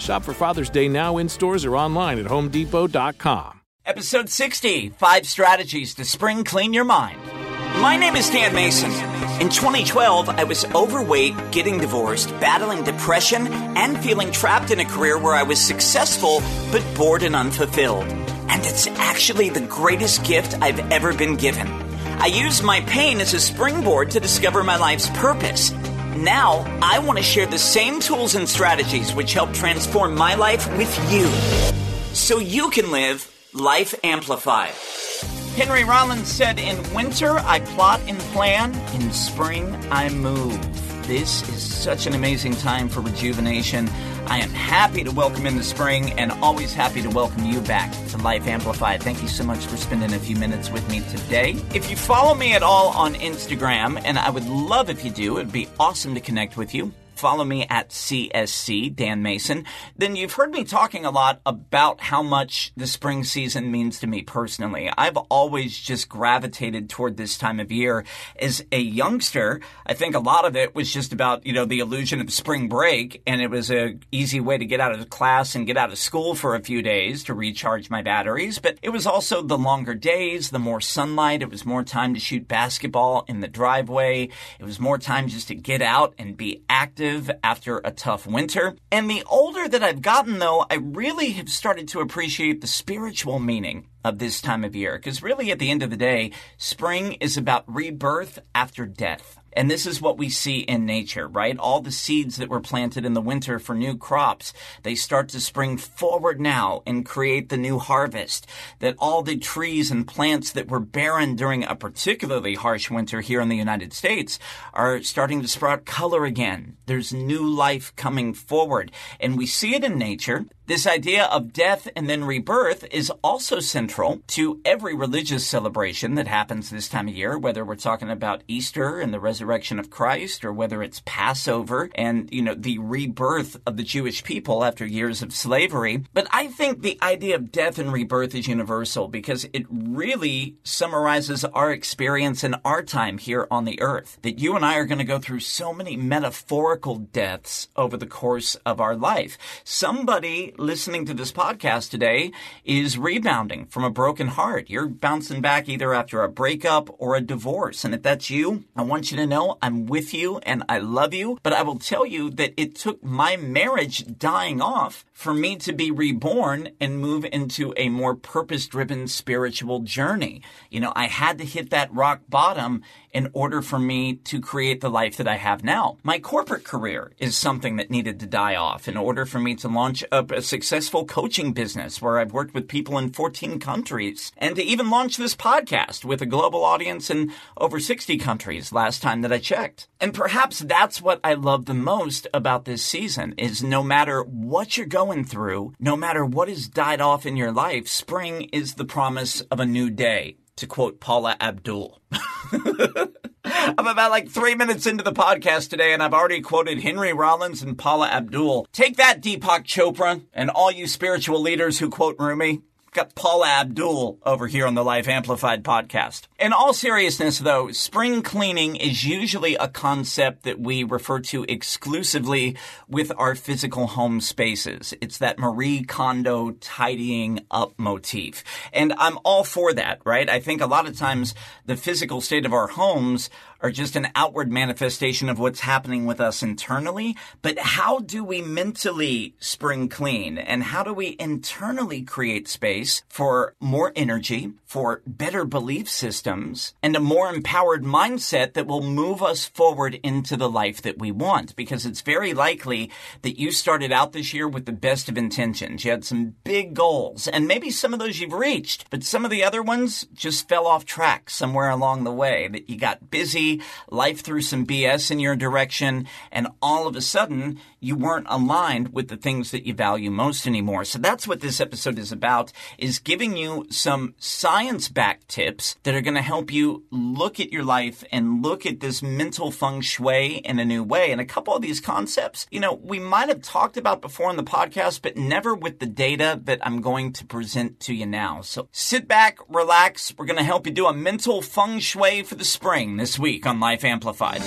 Shop for Father's Day now in stores or online at homedepot.com. Episode 60 Five Strategies to Spring Clean Your Mind. My name is Dan Mason. In 2012, I was overweight, getting divorced, battling depression, and feeling trapped in a career where I was successful but bored and unfulfilled. And it's actually the greatest gift I've ever been given. I used my pain as a springboard to discover my life's purpose. Now, I want to share the same tools and strategies which help transform my life with you. So you can live Life Amplified. Henry Rollins said, In winter, I plot and plan. In spring, I move. This is such an amazing time for rejuvenation. I am happy to welcome in the spring and always happy to welcome you back to Life Amplified. Thank you so much for spending a few minutes with me today. If you follow me at all on Instagram, and I would love if you do, it'd be awesome to connect with you follow me at CSC, Dan Mason, then you've heard me talking a lot about how much the spring season means to me personally. I've always just gravitated toward this time of year. As a youngster, I think a lot of it was just about, you know, the illusion of spring break, and it was a easy way to get out of class and get out of school for a few days to recharge my batteries. But it was also the longer days, the more sunlight. It was more time to shoot basketball in the driveway. It was more time just to get out and be active after a tough winter. And the older that I've gotten, though, I really have started to appreciate the spiritual meaning of this time of year. Because really, at the end of the day, spring is about rebirth after death. And this is what we see in nature, right? All the seeds that were planted in the winter for new crops, they start to spring forward now and create the new harvest. That all the trees and plants that were barren during a particularly harsh winter here in the United States are starting to sprout color again. There's new life coming forward. And we see it in nature. This idea of death and then rebirth is also central to every religious celebration that happens this time of year, whether we're talking about Easter and the resurrection of Christ or whether it's Passover and, you know, the rebirth of the Jewish people after years of slavery. But I think the idea of death and rebirth is universal because it really summarizes our experience in our time here on the earth. That you and I are going to go through so many metaphorical deaths over the course of our life. Somebody listening to this podcast today is rebounding from a broken heart. You're bouncing back either after a breakup or a divorce. And if that's you, I want you to know I'm with you and I love you. But I will tell you that it took my marriage dying off for me to be reborn and move into a more purpose driven spiritual journey. You know, I had to hit that rock bottom in order for me to create the life that I have now. My corporate career is something that needed to die off in order for me to launch up a successful coaching business where I've worked with people in 14 countries and to even launch this podcast with a global audience in over 60 countries last time that I checked. And perhaps that's what I love the most about this season is no matter what you're going through, no matter what has died off in your life, spring is the promise of a new day to quote Paula Abdul. I'm about like three minutes into the podcast today, and I've already quoted Henry Rollins and Paula Abdul. Take that, Deepak Chopra, and all you spiritual leaders who quote Rumi got Paula Abdul over here on the Life Amplified podcast. In all seriousness, though, spring cleaning is usually a concept that we refer to exclusively with our physical home spaces. It's that Marie Kondo tidying up motif. And I'm all for that, right? I think a lot of times the physical state of our homes are just an outward manifestation of what's happening with us internally. But how do we mentally spring clean? And how do we internally create space for more energy, for better belief systems, and a more empowered mindset that will move us forward into the life that we want? Because it's very likely that you started out this year with the best of intentions. You had some big goals, and maybe some of those you've reached, but some of the other ones just fell off track somewhere along the way, that you got busy life threw some BS in your direction, and all of a sudden you weren't aligned with the things that you value most anymore. So that's what this episode is about, is giving you some science-backed tips that are going to help you look at your life and look at this mental feng shui in a new way. And a couple of these concepts, you know, we might have talked about before on the podcast, but never with the data that I'm going to present to you now. So sit back, relax. We're going to help you do a mental feng shui for the spring this week on Life Amplified.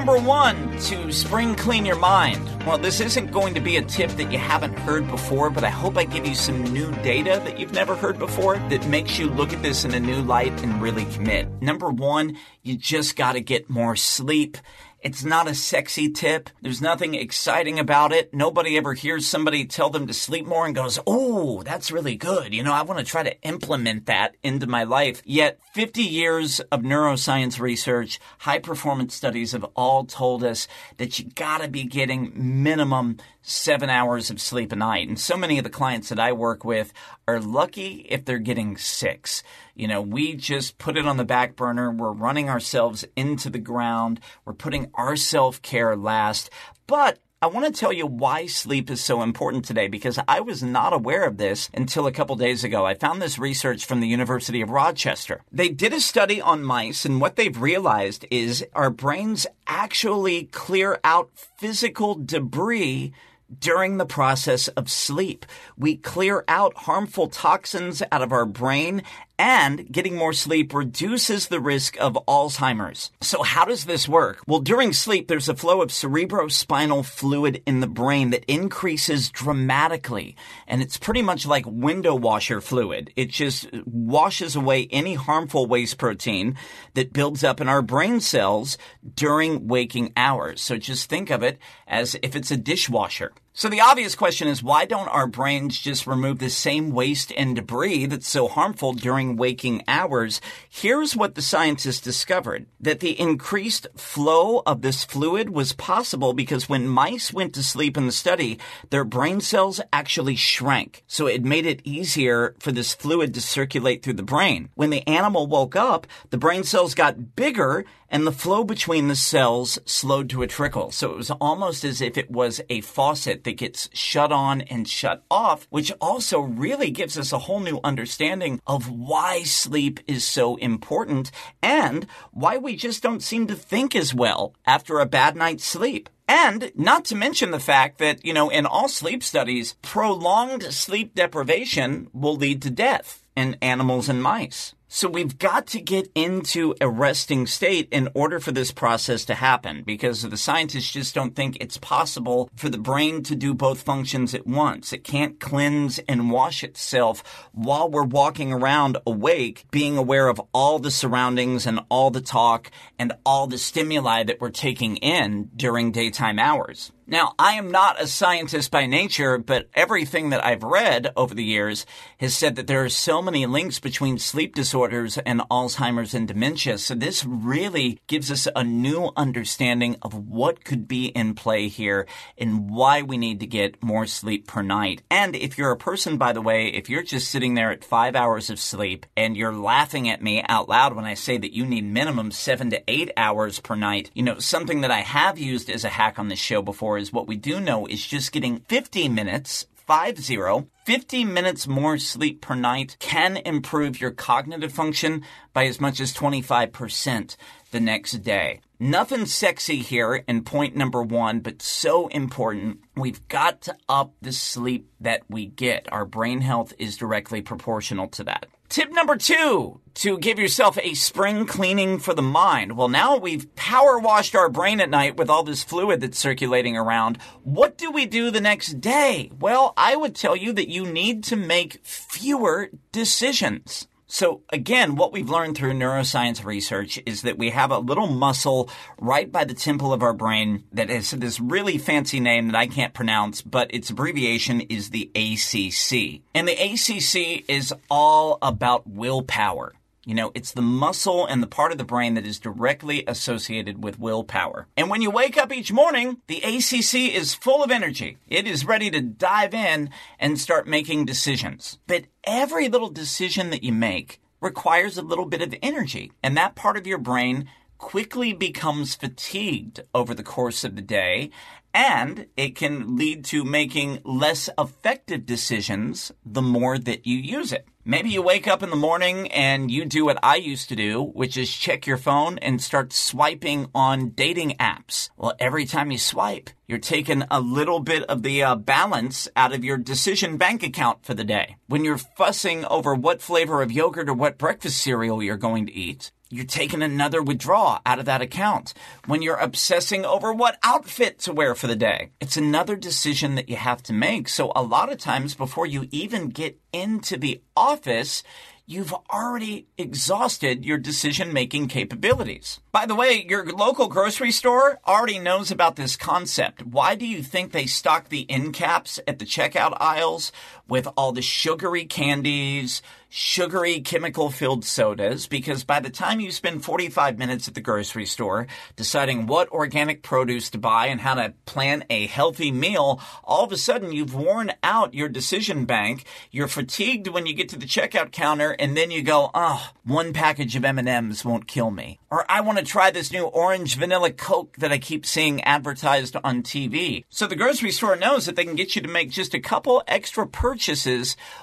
Number one to spring clean your mind. Well, this isn't going to be a tip that you haven't heard before, but I hope I give you some new data that you've never heard before that makes you look at this in a new light and really commit. Number one, you just got to get more sleep. It's not a sexy tip. There's nothing exciting about it. Nobody ever hears somebody tell them to sleep more and goes, Oh, that's really good. You know, I want to try to implement that into my life. Yet 50 years of neuroscience research, high performance studies have all told us that you gotta be getting minimum seven hours of sleep a night. And so many of the clients that I work with are lucky if they're getting six. You know, we just put it on the back burner. We're running ourselves into the ground. We're putting our self care last. But I want to tell you why sleep is so important today because I was not aware of this until a couple days ago. I found this research from the University of Rochester. They did a study on mice and what they've realized is our brains actually clear out physical debris during the process of sleep. We clear out harmful toxins out of our brain and getting more sleep reduces the risk of Alzheimer's. So how does this work? Well, during sleep, there's a flow of cerebrospinal fluid in the brain that increases dramatically. And it's pretty much like window washer fluid. It just washes away any harmful waste protein that builds up in our brain cells during waking hours. So just think of it as if it's a dishwasher. So the obvious question is why don't our brains just remove the same waste and debris that's so harmful during waking hours? Here's what the scientists discovered. That the increased flow of this fluid was possible because when mice went to sleep in the study, their brain cells actually shrank. So it made it easier for this fluid to circulate through the brain. When the animal woke up, the brain cells got bigger and the flow between the cells slowed to a trickle. So it was almost as if it was a faucet that gets shut on and shut off, which also really gives us a whole new understanding of why sleep is so important and why we just don't seem to think as well after a bad night's sleep. And not to mention the fact that, you know, in all sleep studies, prolonged sleep deprivation will lead to death in animals and mice. So we've got to get into a resting state in order for this process to happen because the scientists just don't think it's possible for the brain to do both functions at once. It can't cleanse and wash itself while we're walking around awake, being aware of all the surroundings and all the talk and all the stimuli that we're taking in during daytime hours. Now, I am not a scientist by nature, but everything that I've read over the years has said that there are so many links between sleep disorders and Alzheimer's and dementia. So this really gives us a new understanding of what could be in play here and why we need to get more sleep per night. And if you're a person, by the way, if you're just sitting there at five hours of sleep and you're laughing at me out loud when I say that you need minimum seven to eight hours per night, you know, something that I have used as a hack on this show before is what we do know is just getting 50 minutes 50, 50 minutes more sleep per night can improve your cognitive function by as much as 25% the next day. Nothing sexy here in point number one, but so important. We've got to up the sleep that we get. Our brain health is directly proportional to that. Tip number two to give yourself a spring cleaning for the mind. Well, now we've power washed our brain at night with all this fluid that's circulating around. What do we do the next day? Well, I would tell you that you need to make fewer decisions. So again, what we've learned through neuroscience research is that we have a little muscle right by the temple of our brain that has this really fancy name that I can't pronounce, but its abbreviation is the ACC. And the ACC is all about willpower. You know, it's the muscle and the part of the brain that is directly associated with willpower. And when you wake up each morning, the ACC is full of energy. It is ready to dive in and start making decisions. But every little decision that you make requires a little bit of energy. And that part of your brain quickly becomes fatigued over the course of the day and it can lead to making less effective decisions the more that you use it. Maybe you wake up in the morning and you do what I used to do, which is check your phone and start swiping on dating apps. Well, every time you swipe, you're taking a little bit of the uh, balance out of your decision bank account for the day. When you're fussing over what flavor of yogurt or what breakfast cereal you're going to eat, you're taking another withdrawal out of that account. When you're obsessing over what outfit to wear for the day, it's another decision that you have to make. So a lot of times before you even get into the office, you've already exhausted your decision making capabilities. By the way, your local grocery store already knows about this concept. Why do you think they stock the end caps at the checkout aisles with all the sugary candies, sugary chemical filled sodas? Because by the time you spend 45 minutes at the grocery store deciding what organic produce to buy and how to plan a healthy meal, all of a sudden you've worn out your decision bank. You're fatigued when you get to the checkout counter and then you go, oh, one package of M&Ms won't kill me. Or I want to try this new orange vanilla Coke that I keep seeing advertised on TV. So the grocery store knows that they can get you to make just a couple extra purchases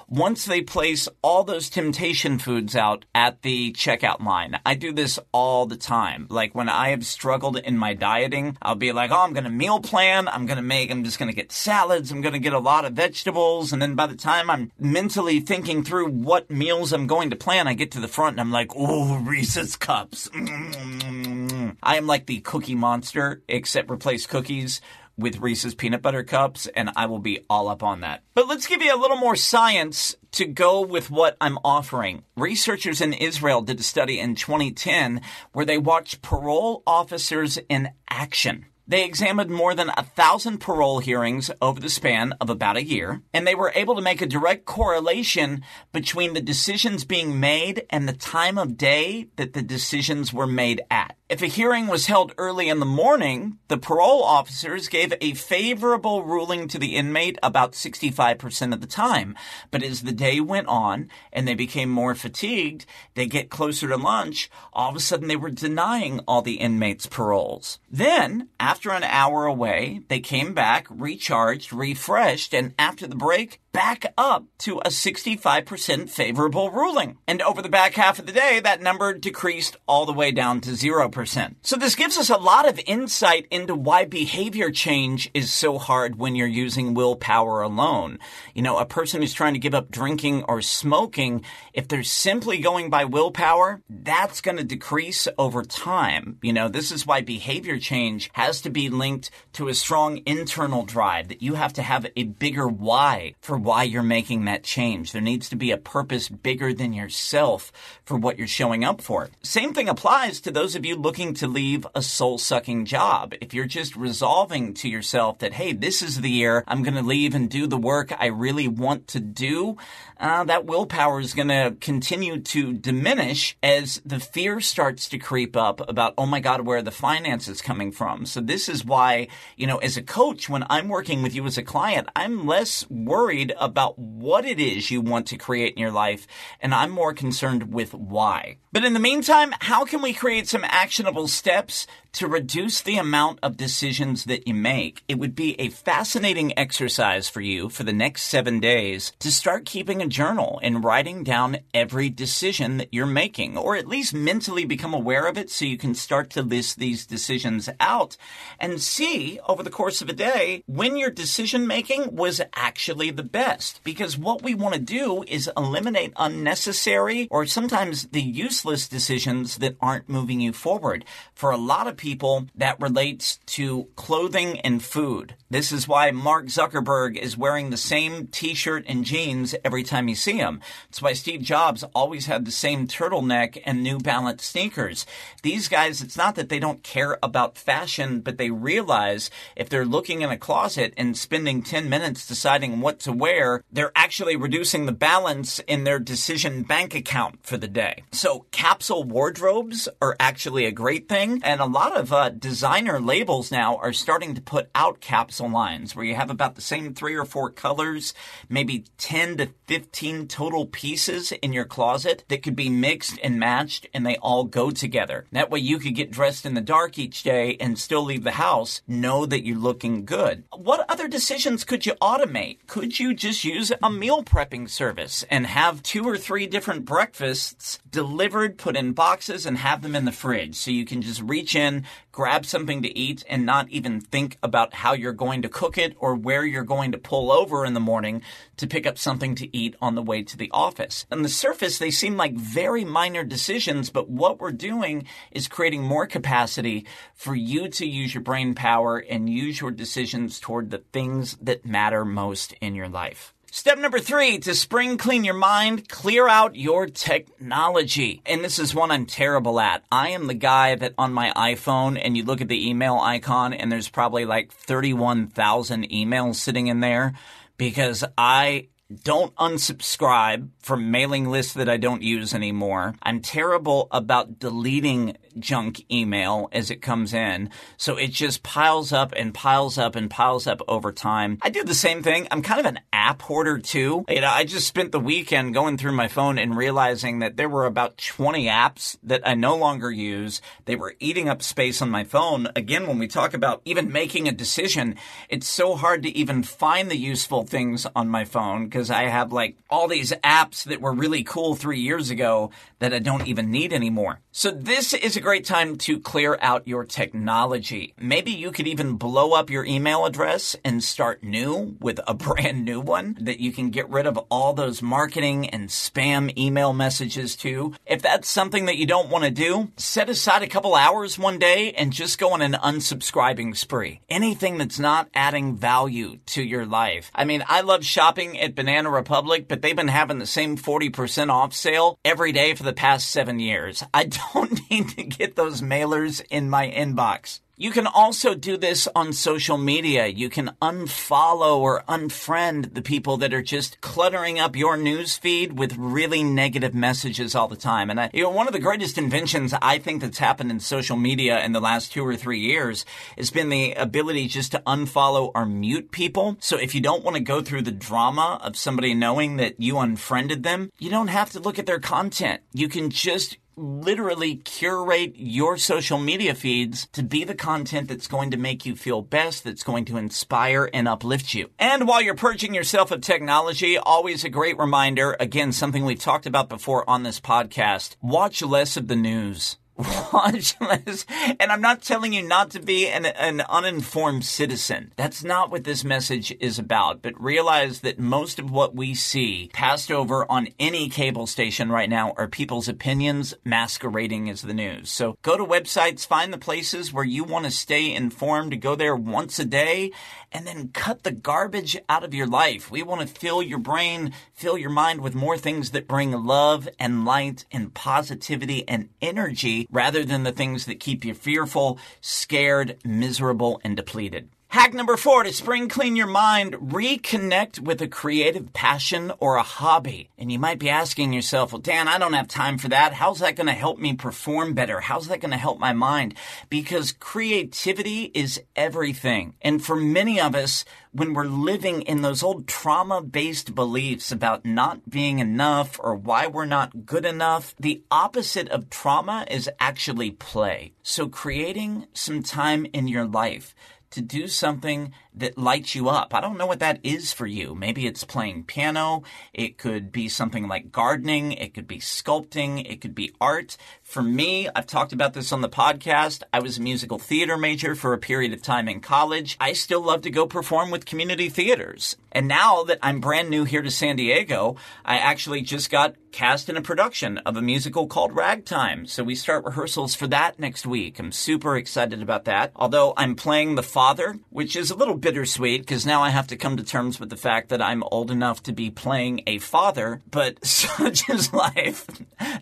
once they place all those temptation foods out at the checkout line. I do this all the time. Like when I have struggled in my dieting, I'll be like, oh, I'm going to meal plan. I'm going to make, I'm just going to get salads. I'm going to get a lot of vegetables. And then by the time I'm mentally thinking through what meals I'm going to plan, I get to the front and I'm like, oh, Reese's cups. Mm-hmm. I am like the cookie monster, except replace cookies with Reese's peanut butter cups, and I will be all up on that. But let's give you a little more science to go with what I'm offering. Researchers in Israel did a study in 2010 where they watched parole officers in action. They examined more than a thousand parole hearings over the span of about a year, and they were able to make a direct correlation between the decisions being made and the time of day that the decisions were made at. If a hearing was held early in the morning, the parole officers gave a favorable ruling to the inmate about 65% of the time. But as the day went on and they became more fatigued, they get closer to lunch, all of a sudden they were denying all the inmates paroles. Then, after an hour away, they came back, recharged, refreshed, and after the break, back up to a 65% favorable ruling. And over the back half of the day, that number decreased all the way down to 0%. So this gives us a lot of insight into why behavior change is so hard when you're using willpower alone. You know, a person who's trying to give up drinking or smoking, if they're simply going by willpower, that's going to decrease over time. You know, this is why behavior change has to be linked to a strong internal drive that you have to have a bigger why for why you're making that change. There needs to be a purpose bigger than yourself for what you're showing up for. Same thing applies to those of you looking to leave a soul sucking job. If you're just resolving to yourself that, hey, this is the year I'm going to leave and do the work I really want to do, uh, that willpower is going to continue to diminish as the fear starts to creep up about, oh my God, where are the finances coming from? So this is why, you know, as a coach, when I'm working with you as a client, I'm less worried about what it is you want to create in your life, and I'm more concerned with why. But in the meantime, how can we create some actionable steps to reduce the amount of decisions that you make. It would be a fascinating exercise for you for the next seven days to start keeping a journal and writing down every decision that you're making, or at least mentally become aware of it so you can start to list these decisions out and see over the course of a day when your decision making was actually the best. Because what we want to do is eliminate unnecessary or sometimes the useless decisions that aren't moving you forward. For a lot of people, that relates to clothing and food. This is why Mark Zuckerberg is wearing the same t-shirt and jeans every time you see him. It's why Steve Jobs always had the same turtleneck and New Balance sneakers. These guys, it's not that they don't care about fashion, but they realize if they're looking in a closet and spending 10 minutes deciding what to wear, they're actually reducing the balance in their decision bank account for the day. So capsule wardrobes are actually a great thing. And a lot of uh, designer labels now are starting to put out capsule lines where you have about the same three or four colors, maybe 10 to 15 total pieces in your closet that could be mixed and matched and they all go together. That way you could get dressed in the dark each day and still leave the house, know that you're looking good. What other decisions could you automate? Could you just use a meal prepping service and have two or three different breakfasts delivered, put in boxes, and have them in the fridge so you can just reach in, grab something to eat, and not even think about how you're going to cook it or where you're going to pull over in the morning to pick up something to eat on the way to the office. On the surface, they seem like very minor decisions, but what we're doing is creating more capacity for you to use your brain power and use your decisions toward the things that matter most in your life. Step number three to spring clean your mind, clear out your technology. And this is one I'm terrible at. I am the guy that on my iPhone and you look at the email icon and there's probably like 31,000 emails sitting in there because I don't unsubscribe from mailing lists that I don't use anymore. I'm terrible about deleting junk email as it comes in. So it just piles up and piles up and piles up over time. I do the same thing. I'm kind of an app hoarder too. You know, I just spent the weekend going through my phone and realizing that there were about 20 apps that I no longer use. They were eating up space on my phone. Again, when we talk about even making a decision, it's so hard to even find the useful things on my phone because I have like all these apps that were really cool three years ago that I don't even need anymore. So this is a great time to clear out your technology. Maybe you could even blow up your email address and start new with a brand new one that you can get rid of all those marketing and spam email messages to. If that's something that you don't want to do, set aside a couple hours one day and just go on an unsubscribing spree. Anything that's not adding value to your life. I mean, I love shopping at Banana Republic, but they've been having the same 40% off sale every day for the past seven years. I don't need to get those mailers in my inbox. You can also do this on social media. You can unfollow or unfriend the people that are just cluttering up your news feed with really negative messages all the time. And I, you know, one of the greatest inventions I think that's happened in social media in the last two or three years has been the ability just to unfollow or mute people. So if you don't want to go through the drama of somebody knowing that you unfriended them, you don't have to look at their content. You can just literally curate your social media feeds to be the content that's going to make you feel best, that's going to inspire and uplift you. And while you're purging yourself of technology, always a great reminder, again, something we've talked about before on this podcast, watch less of the news watch less. And I'm not telling you not to be an, an uninformed citizen. That's not what this message is about. But realize that most of what we see passed over on any cable station right now are people's opinions masquerading as the news. So go to websites, find the places where you want to stay informed, go there once a day, and then cut the garbage out of your life. We want to fill your brain, fill your mind with more things that bring love and light and positivity and energy rather than the things that keep you fearful, scared, miserable, and depleted. Hack number four to spring clean your mind, reconnect with a creative passion or a hobby. And you might be asking yourself, well, Dan, I don't have time for that. How's that going to help me perform better? How's that going to help my mind? Because creativity is everything. And for many of us, when we're living in those old trauma based beliefs about not being enough or why we're not good enough, the opposite of trauma is actually play. So creating some time in your life to do something that lights you up. I don't know what that is for you. Maybe it's playing piano. It could be something like gardening. It could be sculpting. It could be art. For me, I've talked about this on the podcast. I was a musical theater major for a period of time in college. I still love to go perform with community theaters. And now that I'm brand new here to San Diego, I actually just got cast in a production of a musical called Ragtime. So we start rehearsals for that next week. I'm super excited about that. Although I'm playing the father, which is a little bittersweet because now I have to come to terms with the fact that I'm old enough to be playing a father, but such is life.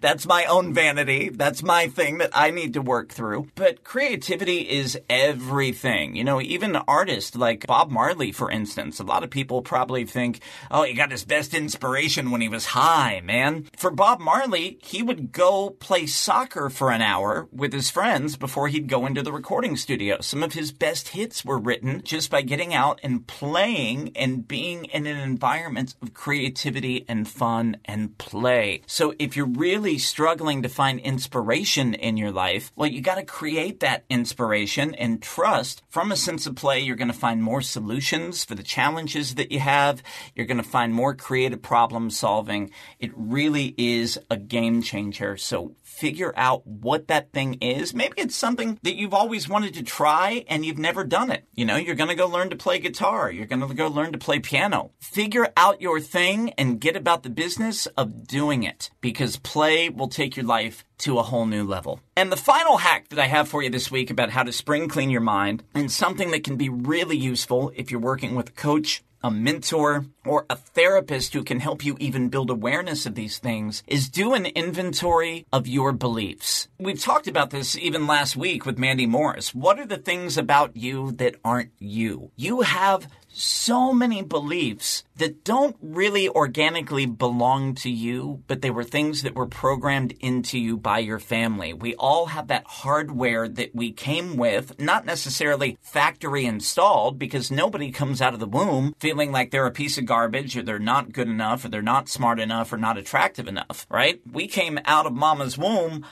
That's my own vanity. That's my thing that I need to work through. But creativity is everything. You know, even artists like Bob Marley, for instance, a lot of people probably think, oh, he got his best inspiration when he was high, man. For Bob Marley, he would go play soccer for an hour with his friends before he'd go into the recording studio. Some of his best hits were written just by getting out and playing and being in an environment of creativity and fun and play. So if you're really struggling to find inspiration in your life, well, you got to create that inspiration and trust from a sense of play. You're going to find more solutions for the challenges that you have. You're going to find more creative problem solving. It really is a game changer. So figure out what that thing is. Maybe it's something that you've always wanted to try and you've never done it. You know, you're going to go learn to play guitar. You're going to go learn to play piano. Figure out your thing and get about the business of doing it because play will take your life to a whole new level. And the final hack that I have for you this week about how to spring clean your mind and something that can be really useful if you're working with a coach a mentor, or a therapist who can help you even build awareness of these things is do an inventory of your beliefs. We've talked about this even last week with Mandy Morris. What are the things about you that aren't you? You have so many beliefs that don't really organically belong to you, but they were things that were programmed into you by your family. We all have that hardware that we came with, not necessarily factory installed, because nobody comes out of the womb feeling like they're a piece of garbage or they're not good enough or they're not smart enough or not attractive enough, right? We came out of mama's womb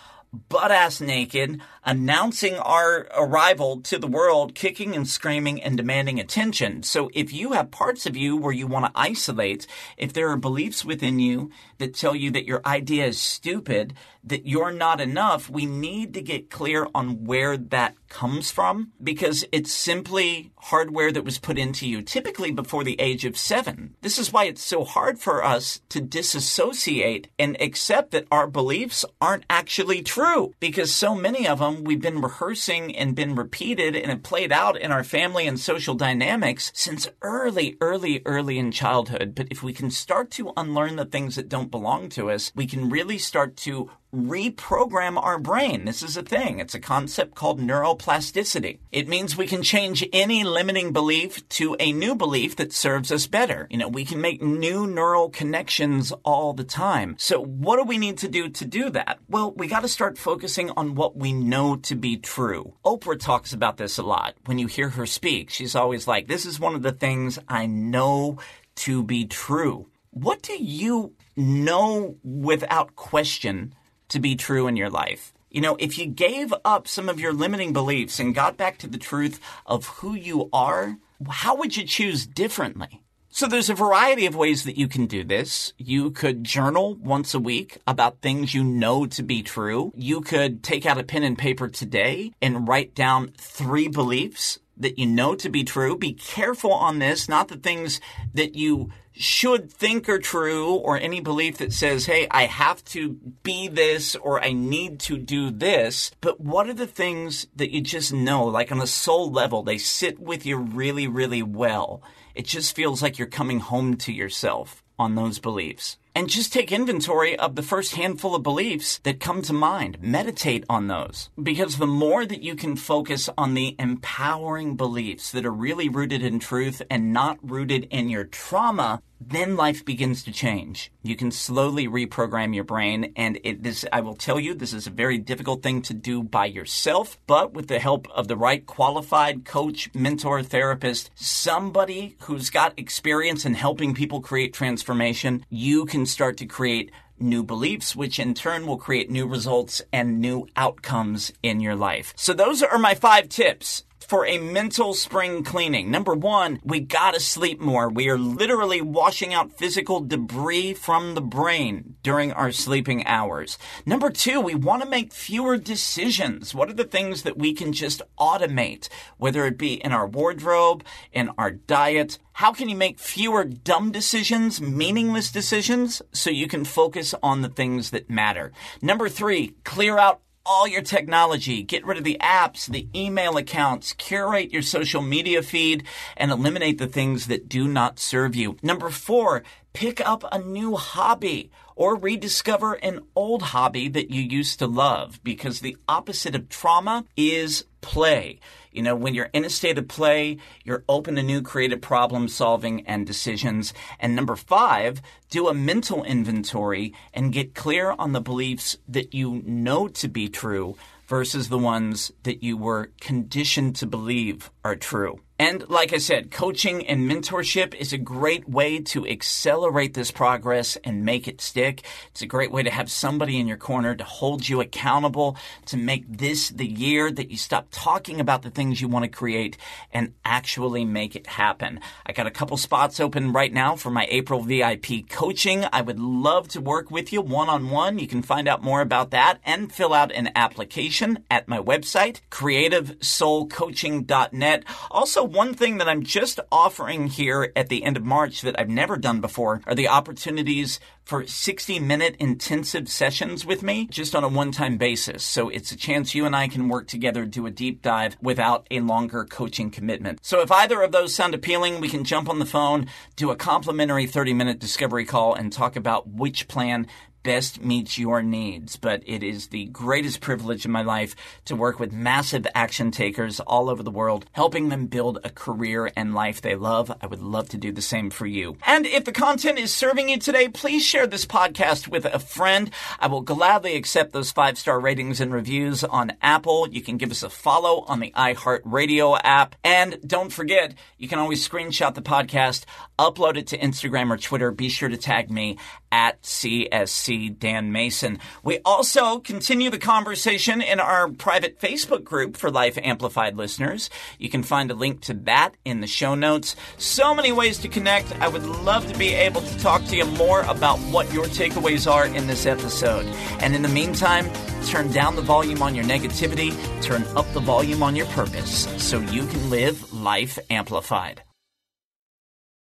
butt ass naked, announcing our arrival to the world, kicking and screaming and demanding attention. So if you have parts of you where you want to isolate, if there are beliefs within you that tell you that your idea is stupid, that you're not enough, we need to get clear on where that comes from because it's simply hardware that was put into you typically before the age of seven. This is why it's so hard for us to disassociate and accept that our beliefs aren't actually true because so many of them we've been rehearsing and been repeated and have played out in our family and social dynamics since early, early, early in childhood. But if we can start to unlearn the things that don't belong to us, we can really start to reprogram our brain. This is a thing. It's a concept called neuroplasticity. It means we can change any limiting belief to a new belief that serves us better. You know, we can make new neural connections all the time. So what do we need to do to do that? Well, we got to start focusing on what we know to be true. Oprah talks about this a lot. When you hear her speak, she's always like, this is one of the things I know to be true. What do you know without question to be true in your life. You know, if you gave up some of your limiting beliefs and got back to the truth of who you are, how would you choose differently? So there's a variety of ways that you can do this. You could journal once a week about things you know to be true. You could take out a pen and paper today and write down three beliefs that you know to be true. Be careful on this, not the things that you should think are true or any belief that says, hey, I have to be this or I need to do this. But what are the things that you just know, like on a soul level, they sit with you really, really well? It just feels like you're coming home to yourself on those beliefs. And just take inventory of the first handful of beliefs that come to mind. Meditate on those because the more that you can focus on the empowering beliefs that are really rooted in truth and not rooted in your trauma, then life begins to change. You can slowly reprogram your brain, and it, this I will tell you, this is a very difficult thing to do by yourself, but with the help of the right qualified coach, mentor, therapist, somebody who's got experience in helping people create transformation, you can start to create new beliefs, which in turn will create new results and new outcomes in your life. So those are my five tips for a mental spring cleaning. Number one, we gotta sleep more. We are literally washing out physical debris from the brain during our sleeping hours. Number two, we wanna make fewer decisions. What are the things that we can just automate? Whether it be in our wardrobe, in our diet, how can you make fewer dumb decisions, meaningless decisions, so you can focus on the things that matter? Number three, clear out all your technology, get rid of the apps, the email accounts, curate your social media feed, and eliminate the things that do not serve you. Number four, pick up a new hobby or rediscover an old hobby that you used to love because the opposite of trauma is play. You know, when you're in a state of play, you're open to new creative problem solving and decisions. And number five, do a mental inventory and get clear on the beliefs that you know to be true versus the ones that you were conditioned to believe are true. And like I said, coaching and mentorship is a great way to accelerate this progress and make it stick. It's a great way to have somebody in your corner to hold you accountable, to make this the year that you stop talking about the things you want to create and actually make it happen. I got a couple spots open right now for my April VIP coaching. I would love to work with you one on one. You can find out more about that and fill out an application at my website, creativesoulcoaching.net. Also, one thing that I'm just offering here at the end of March that I've never done before are the opportunities for 60 minute intensive sessions with me just on a one time basis. So it's a chance you and I can work together, do a deep dive without a longer coaching commitment. So if either of those sound appealing, we can jump on the phone, do a complimentary 30 minute discovery call and talk about which plan best meets your needs. But it is the greatest privilege in my life to work with massive action takers all over the world, helping them build a career and life they love. I would love to do the same for you. And if the content is serving you today, please share this podcast with a friend. I will gladly accept those five star ratings and reviews on Apple. You can give us a follow on the iHeartRadio app. And don't forget, you can always screenshot the podcast, upload it to Instagram or Twitter. Be sure to tag me at CSC Dan Mason. We also continue the conversation in our private Facebook group for Life Amplified listeners. You can find a link to that in the show notes. So many ways to connect. I would love to be able to talk to you more about what your takeaways are in this episode. And in the meantime, turn down the volume on your negativity, turn up the volume on your purpose so you can live life amplified.